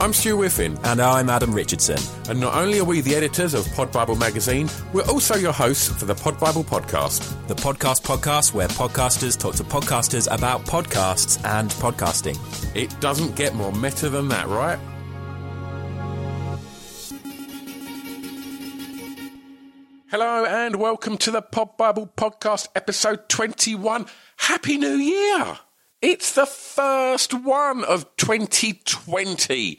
I'm Stu Whiffin, And I'm Adam Richardson. and not only are we the editors of Pod Bible magazine, we're also your hosts for the Pod Bible podcast. The podcast podcast where podcasters talk to podcasters about podcasts and podcasting. It doesn't get more meta than that, right? Hello and welcome to the Pod Bible Podcast, episode 21. Happy New Year! It's the first one of 2020.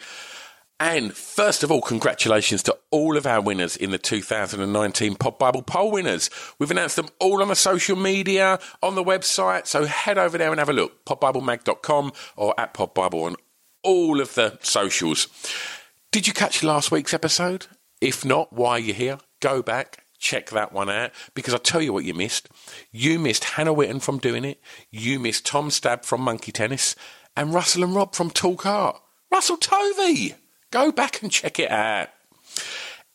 And first of all, congratulations to all of our winners in the 2019 Pod Bible poll winners. We've announced them all on the social media, on the website, so head over there and have a look. podbiblemag.com or at podbible on all of the socials. Did you catch last week's episode? If not, why are you here? Go back, check that one out because I'll tell you what you missed. You missed Hannah Witton from Doing It, you missed Tom Stab from Monkey Tennis, and Russell and Rob from Talk Art. Russell Tovey! Go back and check it out.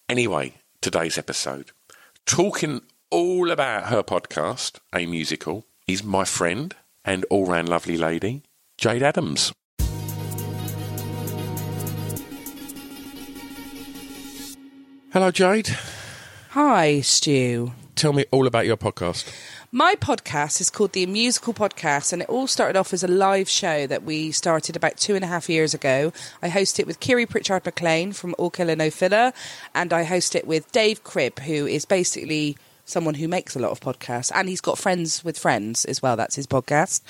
Anyway, today's episode, talking all about her podcast, A Musical, is my friend and all round lovely lady, Jade Adams. Hello, Jade. Hi, Stu. Tell me all about your podcast. My podcast is called the Musical Podcast, and it all started off as a live show that we started about two and a half years ago. I host it with Kiri Pritchard McLean from All Killer No Filler, and I host it with Dave Cribb, who is basically someone who makes a lot of podcasts, and he's got Friends with Friends as well. That's his podcast.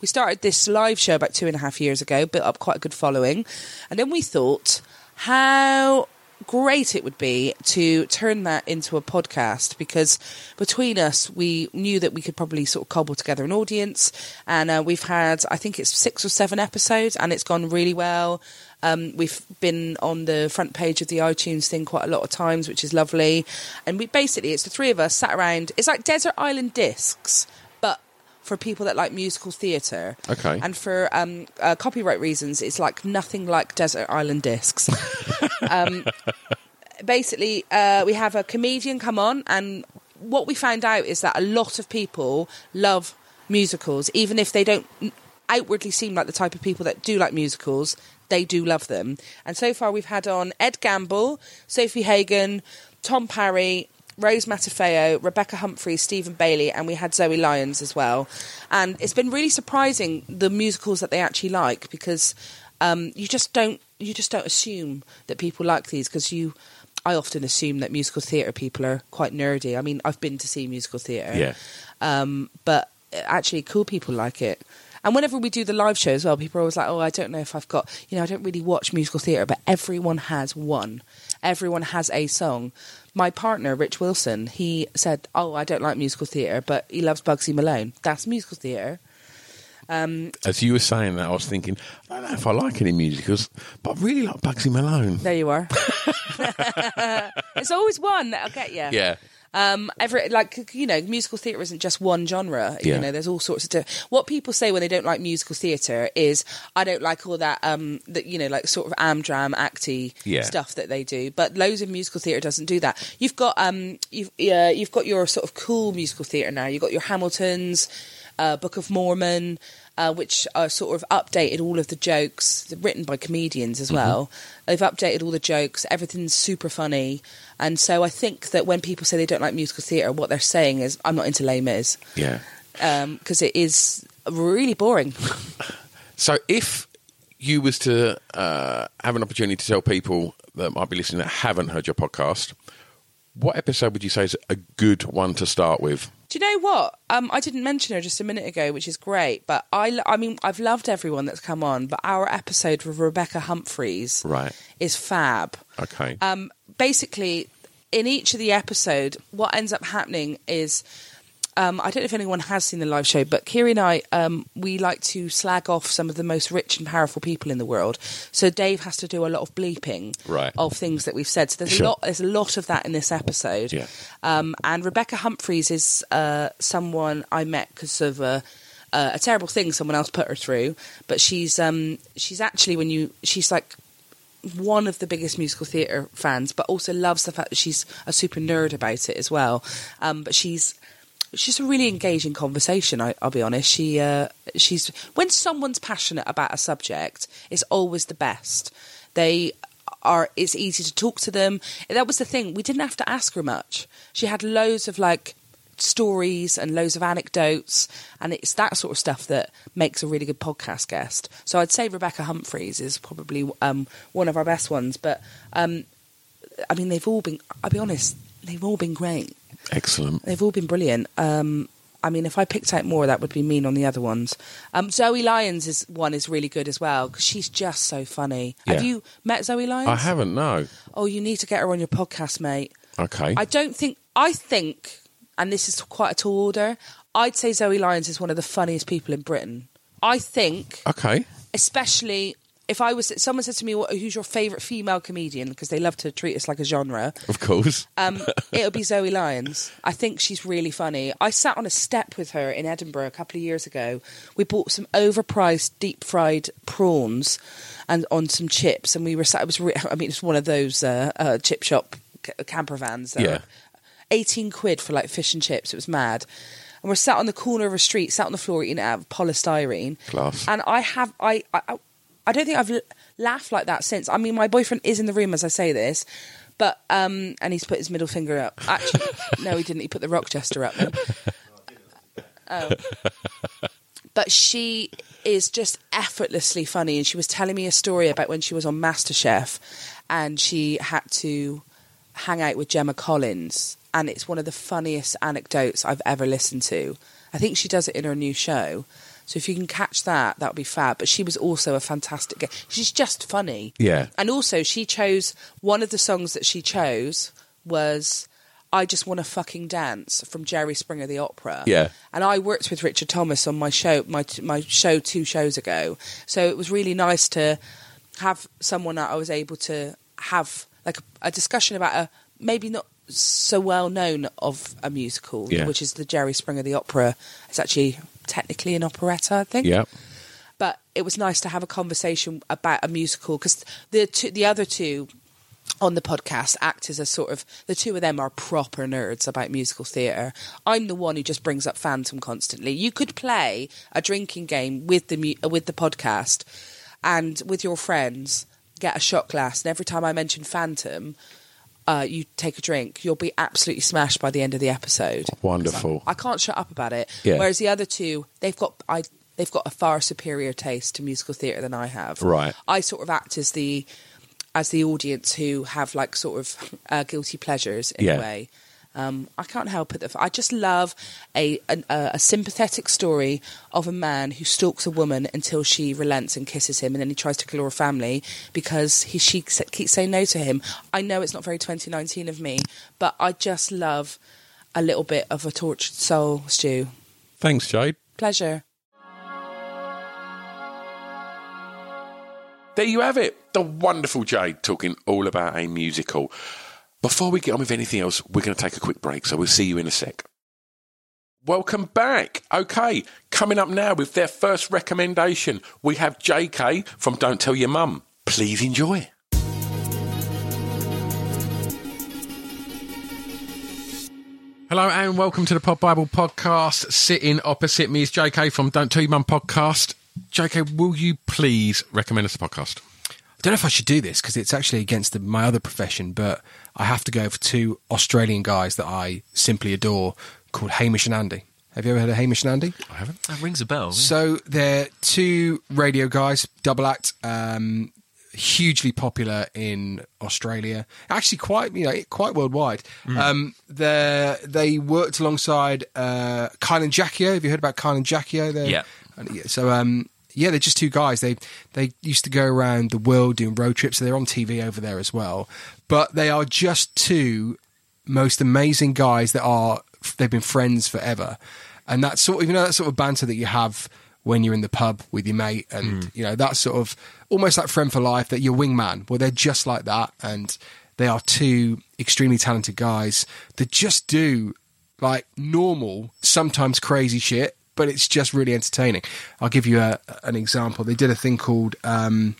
We started this live show about two and a half years ago, built up quite a good following, and then we thought, how great it would be to turn that into a podcast because between us we knew that we could probably sort of cobble together an audience. And uh, we've had i think it's six or seven episodes and it's gone really well. Um, we've been on the front page of the itunes thing quite a lot of times which is lovely. And we basically it's the three of us sat around. It's like desert island discs but for people that like musical theatre. Okay. and for um, uh, copyright reasons it's like nothing like desert island discs basically uh, we have a comedian come on and what we found out is that a lot of people love musicals even if they don't outwardly seem like the type of people that do like musicals they do love them and so far we've had on ed gamble sofie hagen tom parry Rose Matafeo, Rebecca Humphries, Stephen Bailey, and we had Zoe Lyons as well. And it's been really surprising the musicals that they actually like because um, you just don't you just don't assume that people like these because you. I often assume that musical theatre people are quite nerdy. I mean, I've been to see musical theatre, Yeah. um, but actually, cool people like it. And whenever we do the live show as well, people are always like, "Oh, I don't know if I've got, you know, I don't really watch musical theatre, but everyone has one. Everyone has a song." My partner, Rich Wilson, he said, "Oh, I don't like musical theatre, but he loves Bugsy Malone. That's musical theatre." As you were saying that, I was thinking, I don't know if I like any musicals, but I really like Bugsy Malone. There you are. it's always one that'll get you. Yeah. Um, every like you know, musical theatre isn't just one genre. Yeah. You know, there's all sorts of. Di- what people say when they don't like musical theatre is, I don't like all that. Um, that you know, like sort of amdram acty Yeah. stuff that they do. But loads of musical theatre doesn't do that. You've got um, you've uh, you've got your sort of cool musical theatre now. You've got your Hamiltons, uh, Book of Mormon. Uh, which are sort of updated all of the jokes written by comedians as well. They've updated all the jokes. Everything's super funny, and so I think that when people say they don't like musical theatre, what they're saying is, "I'm not into Les Mis," Yeah. because it is really boring. So if you was to uh, have an opportunity to tell people that might be listening that haven't heard your podcast, what episode would you say is a good one to start with? Do you know what? Um, I didn't mention her just a minute ago, which is great. But I, I mean, I've loved everyone that's come on. But our episode with Rebecca Humphries Right. is fab. Okay. Um, basically, in each of the episode, what ends up happening is um, I don't know if anyone has seen the live show, but Kiri and I, um, we like to slag off some of the most rich and powerful people in the world. So Dave has to do a lot of bleeping Right. of things that we've said. So there's Sure. a lot. There's a lot of that in this episode. Yeah. Um, and Rebecca Humphries is uh, someone I met because of a, a, a terrible thing someone else put her through. But she's um, she's actually when you she's like one of the biggest musical theatre fans, but also loves the fact that she's a super nerd about it as well. Um, but she's she's a really engaging conversation. I, I'll be honest. She uh, she's when someone's passionate about a subject, it's always the best. They are. It's easy to talk to them. That was the thing. We didn't have to ask her much. She had loads of like stories and loads of anecdotes, and it's that sort of stuff that makes a really good podcast guest. So I'd say Rebecca Humphries is probably um, one of our best ones. But um, I mean, they've all been. I'll be honest, they've all been great. Excellent. They've all been brilliant. Um, I mean, if I picked out more, that would be mean on the other ones. Um, Zoe Lyons is one is really good as well because she's just so funny. Have you met Zoe Lyons? I haven't, no. Oh, you need to get her on your podcast, mate. Okay. I don't think. I think, and this is quite a tall order. I'd say Zoe Lyons is one of the funniest people in Britain. I think, okay. especially if I was someone said to me, "What- "Who's your favourite female comedian?" Because they love to treat us like a genre. Of course. Um, it'll be Zoe Lyons. I think she's really funny. I sat on a step with her in Edinburgh a couple of years ago. We bought some overpriced deep fried prawns and on some chips, and we were sat. It was, re- I mean, it's one of those uh, uh, chip shop c- camper vans. that Yeah. eighteen quid for like fish and chips. It was mad. And we're sat on the corner of a street, sat on the floor eating out of polystyrene. Class. And I have, I, I, I don't think I've l- laughed like that since. I mean, my boyfriend is in the room as I say this, but um, and he's put his middle finger up. Actually, no, he didn't. He put the Rochester up. Oh. But she is just effortlessly funny, and she was telling me a story about when she was on MasterChef, and she had to hang out with Gemma Collins, and it's one of the funniest anecdotes I've ever listened to. I think she does it in her new show. So if you can catch that, that would be fab. But she was also a fantastic. gu- She's just funny. Yeah. And also, she chose one of the songs that she chose was "I Just Want to Fucking Dance" from Jerry Springer the Opera. Yeah. And I worked with Richard Thomas on my show, my my show two shows ago. So it was really nice to have someone that I was able to have like a, a discussion about a maybe not so well known of a musical, Yeah. which is the Jerry Springer the Opera. It's actually technically an operetta, I think Yeah. but it was nice to have a conversation about a musical because the two, the other two on the podcast act as a sort of the two of them are proper nerds about musical theatre. I'm the one who just brings up Phantom constantly. You could play a drinking game with the mu- with the podcast and with your friends, get a shot glass, and every time I mention Phantom. Uh, you take a drink, you'll be absolutely smashed by the end of the episode. Wonderful. I can't shut up about it. Yeah. Whereas the other two, they've got I they've got a far superior taste to musical theatre than I have. Right. I sort of act as the as the audience who have like sort of uh, guilty pleasures in Yeah. a way. Um, I can't help it. I just love a, a a sympathetic story of a man who stalks a woman until she relents and kisses him, and then he tries to kill her family because he she keeps saying no to him. I know it's not very 2019 of me, but I just love a little bit of a tortured soul, Stu. Thanks, Jade. Pleasure. There you have it. The wonderful Jade talking all about a musical. Before we get on with anything else, we're going to take a quick break, so we'll see you in a sec. Welcome back. Okay, coming up now with their first recommendation, we have JK from Don't Tell Your Mum. Please enjoy. Hello and welcome to the Pod Bible Podcast. Sitting opposite me is JK from Don't Tell Your Mum podcast. JK, will you please recommend us a podcast? I don't know if I should do this because it's actually against the, my other profession, but I have to go for two Australian guys that I simply adore called Hamish and Andy. Have you ever heard of Hamish and Andy? I haven't. That rings a bell. So they're two radio guys, double act, um, hugely popular in Australia. Actually, quite you know quite worldwide. Um, they they worked alongside uh, Kyle and Jackie O. Have you heard about Kyle and Jackie O? They're- Yeah. and, yeah, So um, yeah, they're just two guys. They they used to go around the world doing road trips. So they're on TV over there as well. But they are just two most amazing guys that are they've been friends forever, and that sort of you know that sort of banter that you have when you're in the pub with your mate, and hmm. you know that sort of almost like friend for life that your wingman. Well, they're just like that, and they are two extremely talented guys that just do like normal, sometimes crazy shit, but it's just really entertaining. I'll give you a, an example. They did a thing called. Um,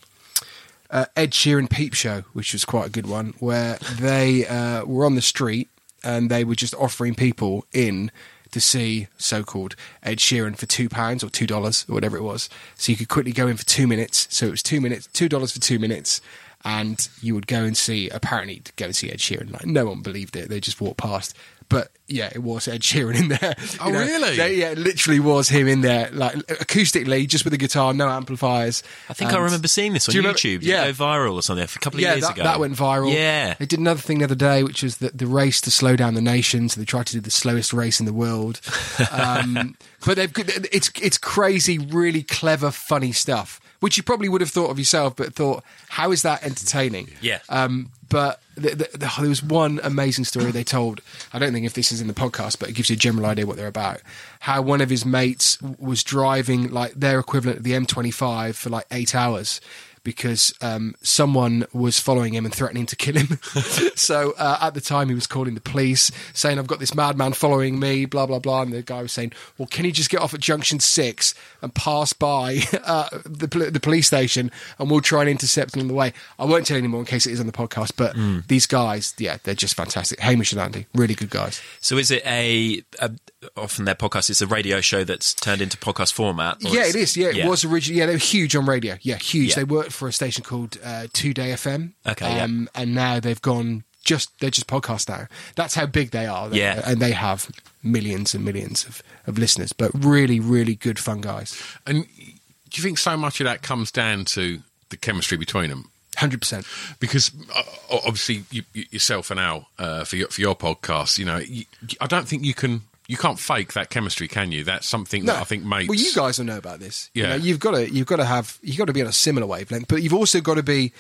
uh, Ed Sheeran Peep Show, which was quite a good one, where they uh, were on the street and they were just offering people in to see so-called Ed Sheeran for two pounds or two dollars or whatever it was. So you could quickly go in for two minutes. So it was two minutes, two dollars for two minutes, and you would go and see. Apparently, go and see Ed Sheeran. Like no one believed it; they just walked past. But yeah, it was Ed Sheeran in there. Oh, really? They- yeah, it literally was him in there, like acoustically, just with a guitar, no amplifiers. I think I remember seeing this on Do you remember- YouTube. Did yeah. it go viral or something a couple of yeah, years that, ago. that went viral. Yeah. They did another thing the other day, which was the, the race to slow down the nation. So they tried to do the slowest race in the world. Um, but they've it's it's crazy, really clever, funny stuff, which you probably would have thought of yourself, but thought, how is that entertaining? Yeah. Um, but the, the, the, there was one amazing story they told. I don't think if this is in the podcast, but it gives you a general idea what they're about. How one of his mates was driving like their equivalent of the M25 for like eight hours because um, someone was following him and threatening to kill him. so uh, at the time, he was calling the police, saying, "I've got this madman following me." Blah blah blah. And the guy was saying, "Well, can you just get off at junction six and pass by uh, the the police station, and we'll try and intercept him on the way." I won't tell you anymore in case it is on the podcast. But these guys, yeah, they're just fantastic. Hamish and Andy, really good guys. So is it a, a often their podcast? It's a radio show that's turned into podcast format. Yeah, it's- it is. Yeah, it was originally. Yeah, they were huge on radio. Yeah, huge. Yeah. They worked for a station called uh, 2Day FM. Okay, yeah. um, and now they've gone just they're just podcast now. That's how big they are. They- Yeah. and they have millions and millions of, of listeners. But really, really good fun guys. And do you think so much of that comes down to the chemistry between them? Hundred percent. Because uh, obviously, you, you, yourself and Al uh, for your for your podcast, you know, you, I don't think you can you can't fake that chemistry, can you? That's something that I think makes. Well, you guys will know about this. You Yeah. know, you've got to you've got to have you've got to be on a similar wavelength, but you've also got to be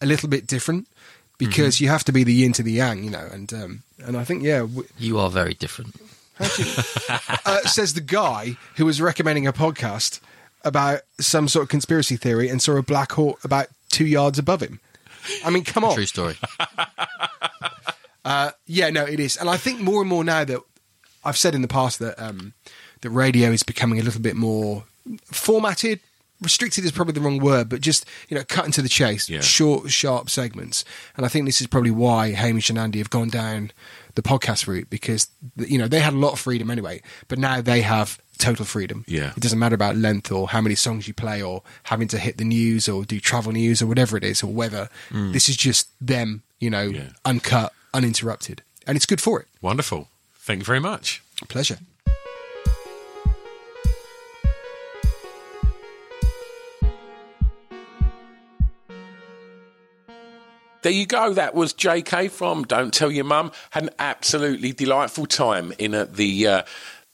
a little bit different because Mm-hmm. you have to be the yin to the yang. You know, and um, and I think yeah. W- You are very different. uh, says the guy who was recommending a podcast about some sort of conspiracy theory and saw a black hawk about two yards above him. I mean, come on. True story. Yeah, no, it is, and I think more and more now that I've said in the past that um, that radio is becoming a little bit more formatted. Restricted is probably the wrong word, but just you know, cutting to the chase, Yeah. short, sharp segments. And I think this is probably why Hamish and Andy have gone down the podcast route because you know they had a lot of freedom anyway, but now they have total freedom. Yeah. it doesn't matter about length or how many songs you play or having to hit the news or do travel news or whatever it is or weather. This is just them, you know, Yeah. uncut, uninterrupted, and it's good for it. Wonderful. Thank you very much. Pleasure. There you go. That was JK from Don't Tell Your Mum. Had an absolutely delightful time in uh, the uh,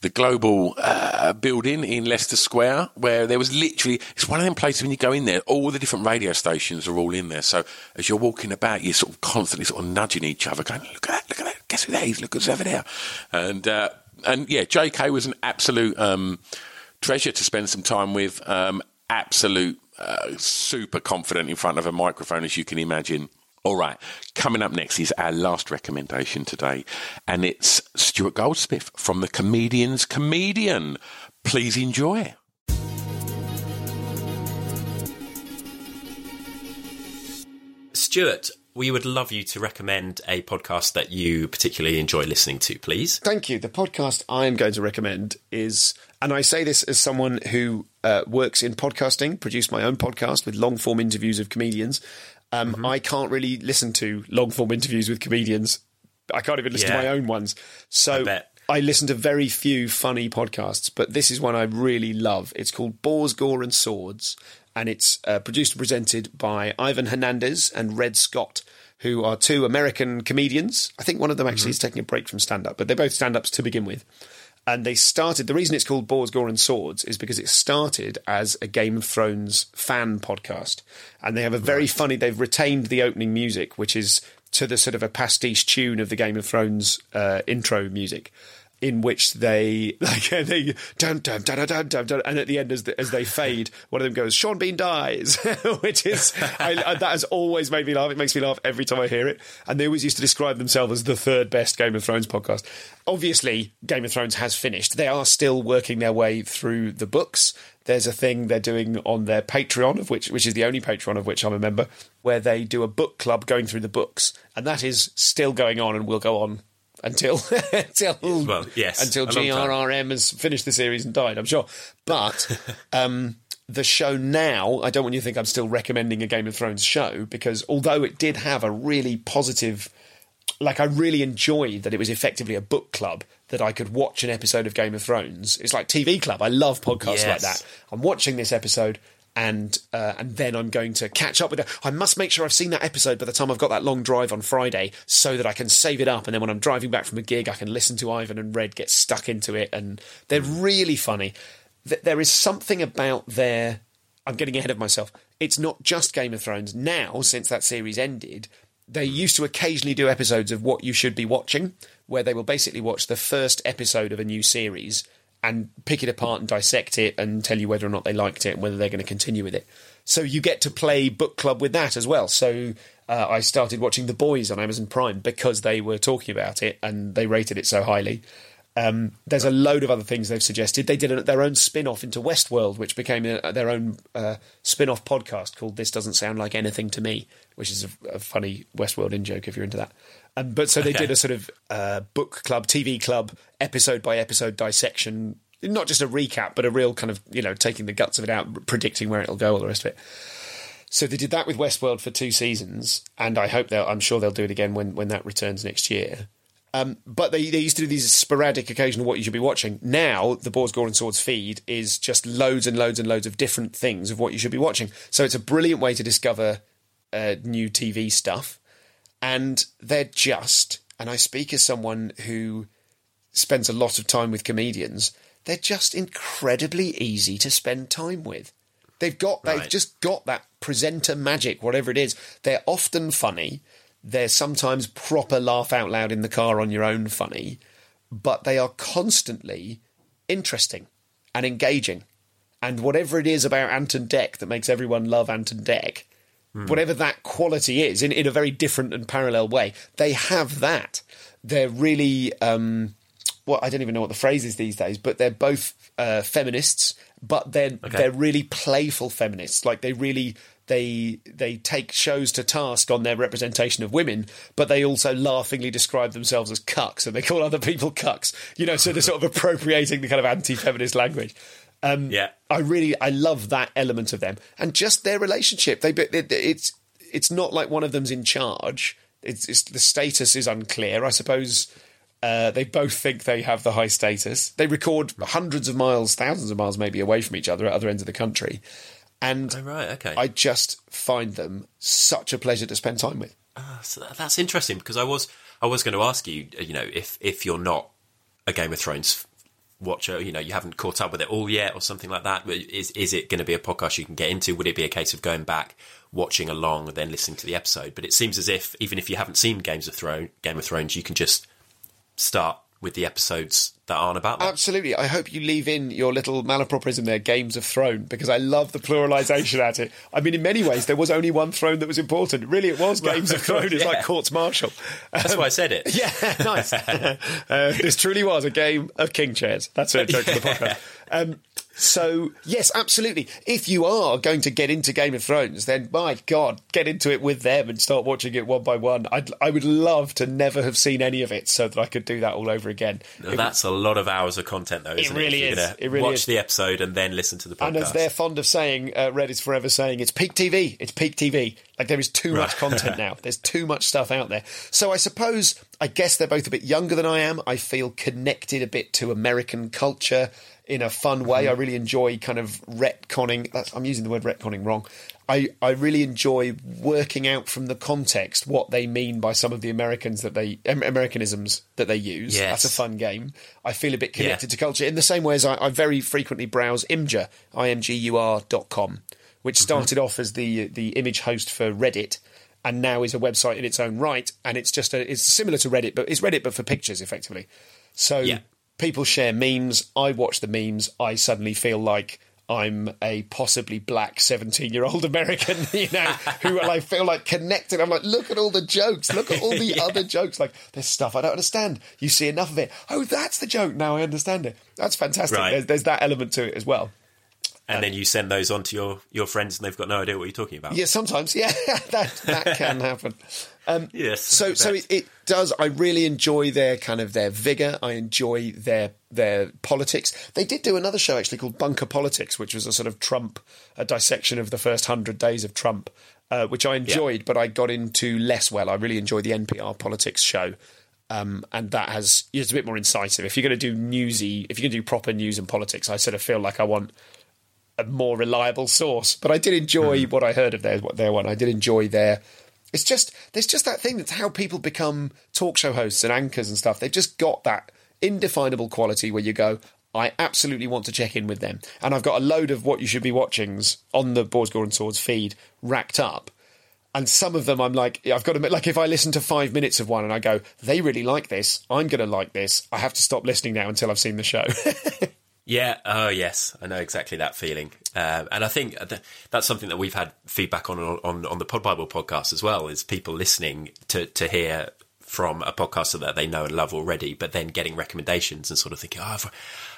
the global uh, building in Leicester Square, where there was literally it's one of them places when you go in there, all the different radio stations are all in there. So as you're walking about, you're sort of constantly sort of nudging each other, going, "Look at that! Look at that! Guess who that is? Look who's over there!" And uh, and yeah, JK was an absolute um, treasure to spend some time with. Um, absolute uh, super confident in front of a microphone, as you can imagine. All right, coming up next is our last recommendation today, and it's Stuart Goldsmith from The Comedian's Comedian. Please enjoy. Stuart, we would love you to recommend a podcast that you particularly enjoy listening to, please. Thank you. The podcast I'm going to recommend is, and I say this as someone who uh, works in podcasting, produced my own podcast with long form interviews of comedians. Um, I can't really listen to long form interviews with comedians. I can't even listen Yeah. to my own ones. So I. I listen to very few funny podcasts, but this is one I really love. It's called Boars, Gore and Swords, and it's uh, produced and presented by Ivan Hernandez and Red Scott, who are two American comedians. I think one of them actually is taking a break from stand up, but they're both stand ups to begin with. And they started, the reason it's called Boars, Gore and Swords is because it started as a Game of Thrones fan podcast. And they have a very funny, they've retained the opening music, which is to the sort of a pastiche tune of the Game of Thrones uh, intro music. In which they like they dun dun dun dun dun dun, and at the end as the, as they fade, one of them goes, "Sean Bean dies," which is I, I, that has always made me laugh. It makes me laugh every time I hear it. And they always used to describe themselves as the third best Game of Thrones podcast. Obviously, Game of Thrones has finished. They are still working their way through the books. There's a thing they're doing on their Patreon, of which which is the only Patreon of which I'm a member, where they do a book club going through the books, and that is still going on and will go on until until Well, yes, until a long time. GRRM has finished the series and died. I'm sure, but um, the show now, I don't want you to think I'm still recommending a Game of Thrones show because although it did have a really positive, like I really enjoyed that it was effectively a book club that I could watch an episode of Game of Thrones. It's like TV club. I love podcasts like that. I'm watching this episode. And uh, and then I'm going to catch up with it. I must make sure I've seen that episode by the time I've got that long drive on Friday, so that I can save it up. And then when I'm driving back from a gig, I can listen to Ivan and Red get stuck into it. And they're really funny. Th- There is something about their. I'm getting ahead of myself. It's not just Game of Thrones now, since that series ended. They used to occasionally do episodes of what you should be watching, where they will basically watch the first episode of a new series and pick it apart and dissect it and tell you whether or not they liked it and whether they're going to continue with it. So you get to play book club with that as well. So uh, I started watching The Boys on Amazon Prime because they were talking about it and they rated it so highly. Um, there's a load of other things they've suggested. They did a, their own spin off into Westworld, which became a, their own uh, spin off podcast called This Doesn't Sound Like Anything to Me, which is a, a funny Westworld in joke if you're into that. Um, but so they Okay. did a sort of uh, book club, TV club, episode by episode dissection, not just a recap, but a real kind of, you know, taking the guts of it out, predicting where it'll go, all the rest of it. So they did that with Westworld for two seasons, and I hope they'll. I'm sure they'll do it again when when that returns next year. Um, but they, they used to do these sporadic, occasional what you should be watching. Now the Boars, Gore and Swords feed is just loads and loads and loads of different things of what you should be watching. So it's a brilliant way to discover uh, new TV stuff, and they're just. And I speak as someone who spends a lot of time with comedians. They're just incredibly easy to spend time with. They've got they've just got that presenter magic, whatever it is. They're often funny. They're sometimes proper laugh out loud in the car on your own funny, but they are constantly interesting and engaging. And whatever it is about Ant and Dec that makes everyone love Ant and Dec, whatever that quality is, in, in a very different and parallel way, they have that. They're really, um, well, I don't even know what the phrase is these days, but they're both uh, feminists, but they're they're really playful feminists. Like they really they they take shows to task on their representation of women, but they also laughingly describe themselves as cucks, and they call other people cucks. You know, so they're sort of appropriating the kind of anti-feminist language. Um, Yeah. I really I love that element of them and just their relationship. They it, it's it's not like one of them's in charge. It's, it's the status is unclear. I suppose uh, they both think they have the high status. They record hundreds of miles, thousands of miles maybe away from each other at other ends of the country, and Oh, right, okay. I just find them such a pleasure to spend time with. So that's interesting because I was I was going to ask you, uh, you know, if if you're not a Game of Thrones watcher, you know, you haven't caught up with it all yet or something like that. Is is it going to be a podcast you can get into? Would it be a case of going back, watching along, and then listening to the episode? But it seems as if even if you haven't seen Games of Thrones, Game of Thrones, you can just start with the episodes that aren't about that. Absolutely. I hope you leave in your little malapropism there, Games of Throne, because I love the pluralisation at it. I mean, in many ways, there was only one throne that was important. Really, it was Games of Throne. It's Yeah. like courts martial. That's why I said it. Yeah, nice. uh, this truly was a game of king chairs. That's a joke for the podcast. Um, so, yes, absolutely. If you are going to get into Game of Thrones, then my God, get into it with them and start watching it one by one. I'd, I would love to never have seen any of it so that I could do that all over again. That's a lot of hours of content, though. Isn't it? really If is. It really watch is. the episode and then listen to the podcast. And as they're fond of saying, uh, Red is forever saying, it's peak TV. It's peak TV. Like there is too much content now. There's too much stuff out there. So I suppose, I guess they're both a bit younger than I am. I feel connected a bit to American culture in a fun way. Mm-hmm. I really enjoy kind of retconning. That's, I'm using the word retconning wrong. I, I really enjoy working out from the context what they mean by some of the Americans that they Americanisms that they use. Yes. That's a fun game. I feel a bit Yeah. connected to culture in the same way as I, I very frequently browse Imgur, I-M-G-U-R dot com, which started off as the the image host for Reddit and now is a website in its own right. And it's just a, it's similar to Reddit, but it's Reddit but for pictures, effectively. So Yeah. People share memes. I watch the memes. I suddenly feel like I'm a possibly black 17 year old American, you know, who I feel like connected. I'm like, look at all the jokes. Look at all the other jokes. Like, there's stuff I don't understand. You see enough of it. Oh, that's the joke. Now I understand it. That's fantastic. Right. There's, there's that element to it as well. And then you send those on to your, your friends, and they've got no idea what you're talking about. Yeah, sometimes. Yeah, that that can happen. Yes. So so it, it does. I really enjoy their kind of their vigor. I enjoy their their politics. They did do another show actually called Bunker Politics, which was a sort of Trump a dissection of the first hundred days of Trump, uh, which I enjoyed, but I got into less well. I really enjoyed the NPR politics show. Um, and that has it's a bit more incisive. If you're going to do newsy, if you're going to do proper news and politics, I sort of feel like I want a more reliable source. But I did enjoy hmm. what I heard of their their one. I did enjoy their. It's just there's just that thing that's how people become talk show hosts and anchors and stuff. They've just got that indefinable quality where you go. I absolutely want to check in with them, and I've got a load of what you should be watchings on the Boars, Gore and Swords feed racked up. And some of them, I'm like, I've got to admit, like if I listen to five minutes of one and I go, they really like this, I'm going to like this. I have to stop listening now until I've seen the show. Yeah. Oh, yes. I know exactly that feeling. Uh, and I think th- that's something that we've had feedback on on on the Pod Bible podcast as well. Is people listening to to hear from a podcaster that they know and love already, but then getting recommendations and sort of thinking, oh, I've,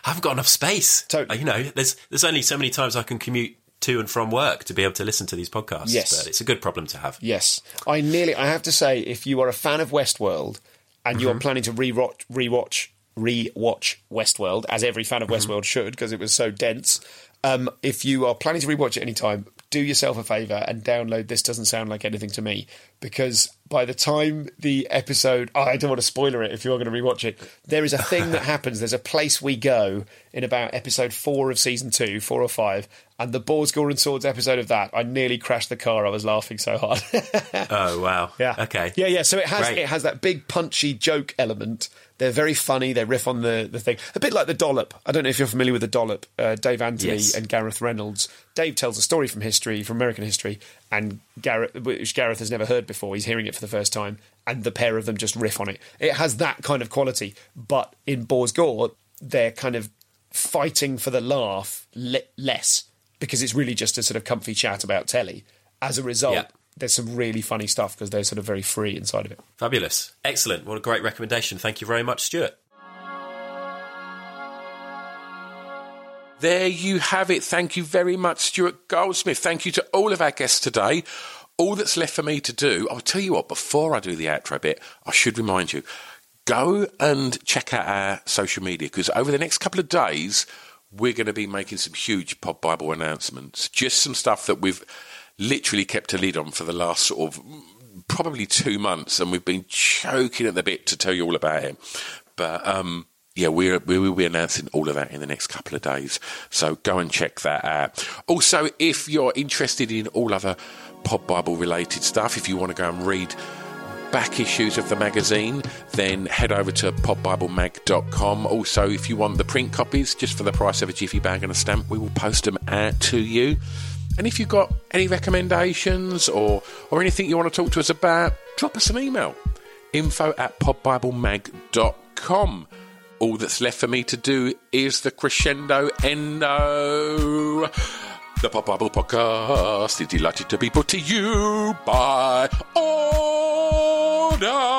I haven't got enough space. Totally. You know, there's there's only so many times I can commute to and from work to be able to listen to these podcasts. Yes. But it's a good problem to have. Yes, I nearly. I have to say, if you are a fan of Westworld and you are planning to rewatch, rewatch, rewatch Westworld, as every fan of Westworld should, because it was so dense. Um, if you are planning to rewatch it anytime, do yourself a favour and download This Doesn't Sound Like Anything to Me, because by the time the episode, oh, I don't want to spoiler it if you're going to rewatch it, there is a thing that happens. There's a place we go in about episode four of season two, four or five, and the Boars, Gore and Swords episode of that, I nearly crashed the car. I was laughing so hard. Oh wow. Yeah. Okay. Yeah, yeah. So it has Great. it has that big punchy joke element. They're very funny. They riff on the, the thing. A bit like the dollop. I don't know if you're familiar with the dollop. Uh, Dave Anthony Yes. and Gareth Reynolds. Dave tells a story from history, from American history, and Gareth, which Gareth has never heard before. He's hearing it for the first time, and the pair of them just riff on it. It has that kind of quality. But in Boar's Gore, they're kind of fighting for the laugh le- less because it's really just a sort of comfy chat about telly. As a result, Yeah. there's some really funny stuff because they're sort of very free inside of it. Fabulous. Excellent. What a great recommendation. Thank you very much, Stuart. There you have it. Thank you very much, Stuart Goldsmith. Thank you to all of our guests today. All that's left for me to do, I'll tell you what, before I do the outro bit, I should remind you go and check out our social media because over the next couple of days, we're going to be making some huge Pod Bible announcements. Just some stuff that we've literally kept a lid on for the last sort of probably two months, and we've been choking at the bit to tell you all about it. But um, yeah, we're, we will be announcing all of that in the next couple of days. So go and check that out. Also, if you're interested in all other Pod Bible related stuff, if you want to go and read back issues of the magazine, then head over to podbiblemag.com. Also, if you want the print copies, just for the price of a jiffy bag and a stamp, we will post them out to you. And if you've got any recommendations or, or anything you want to talk to us about, drop us an email. Info at podbiblemag.com. All that's left for me to do is the crescendo endo. The Pod Bible Podcast is delighted to be put to you by Order.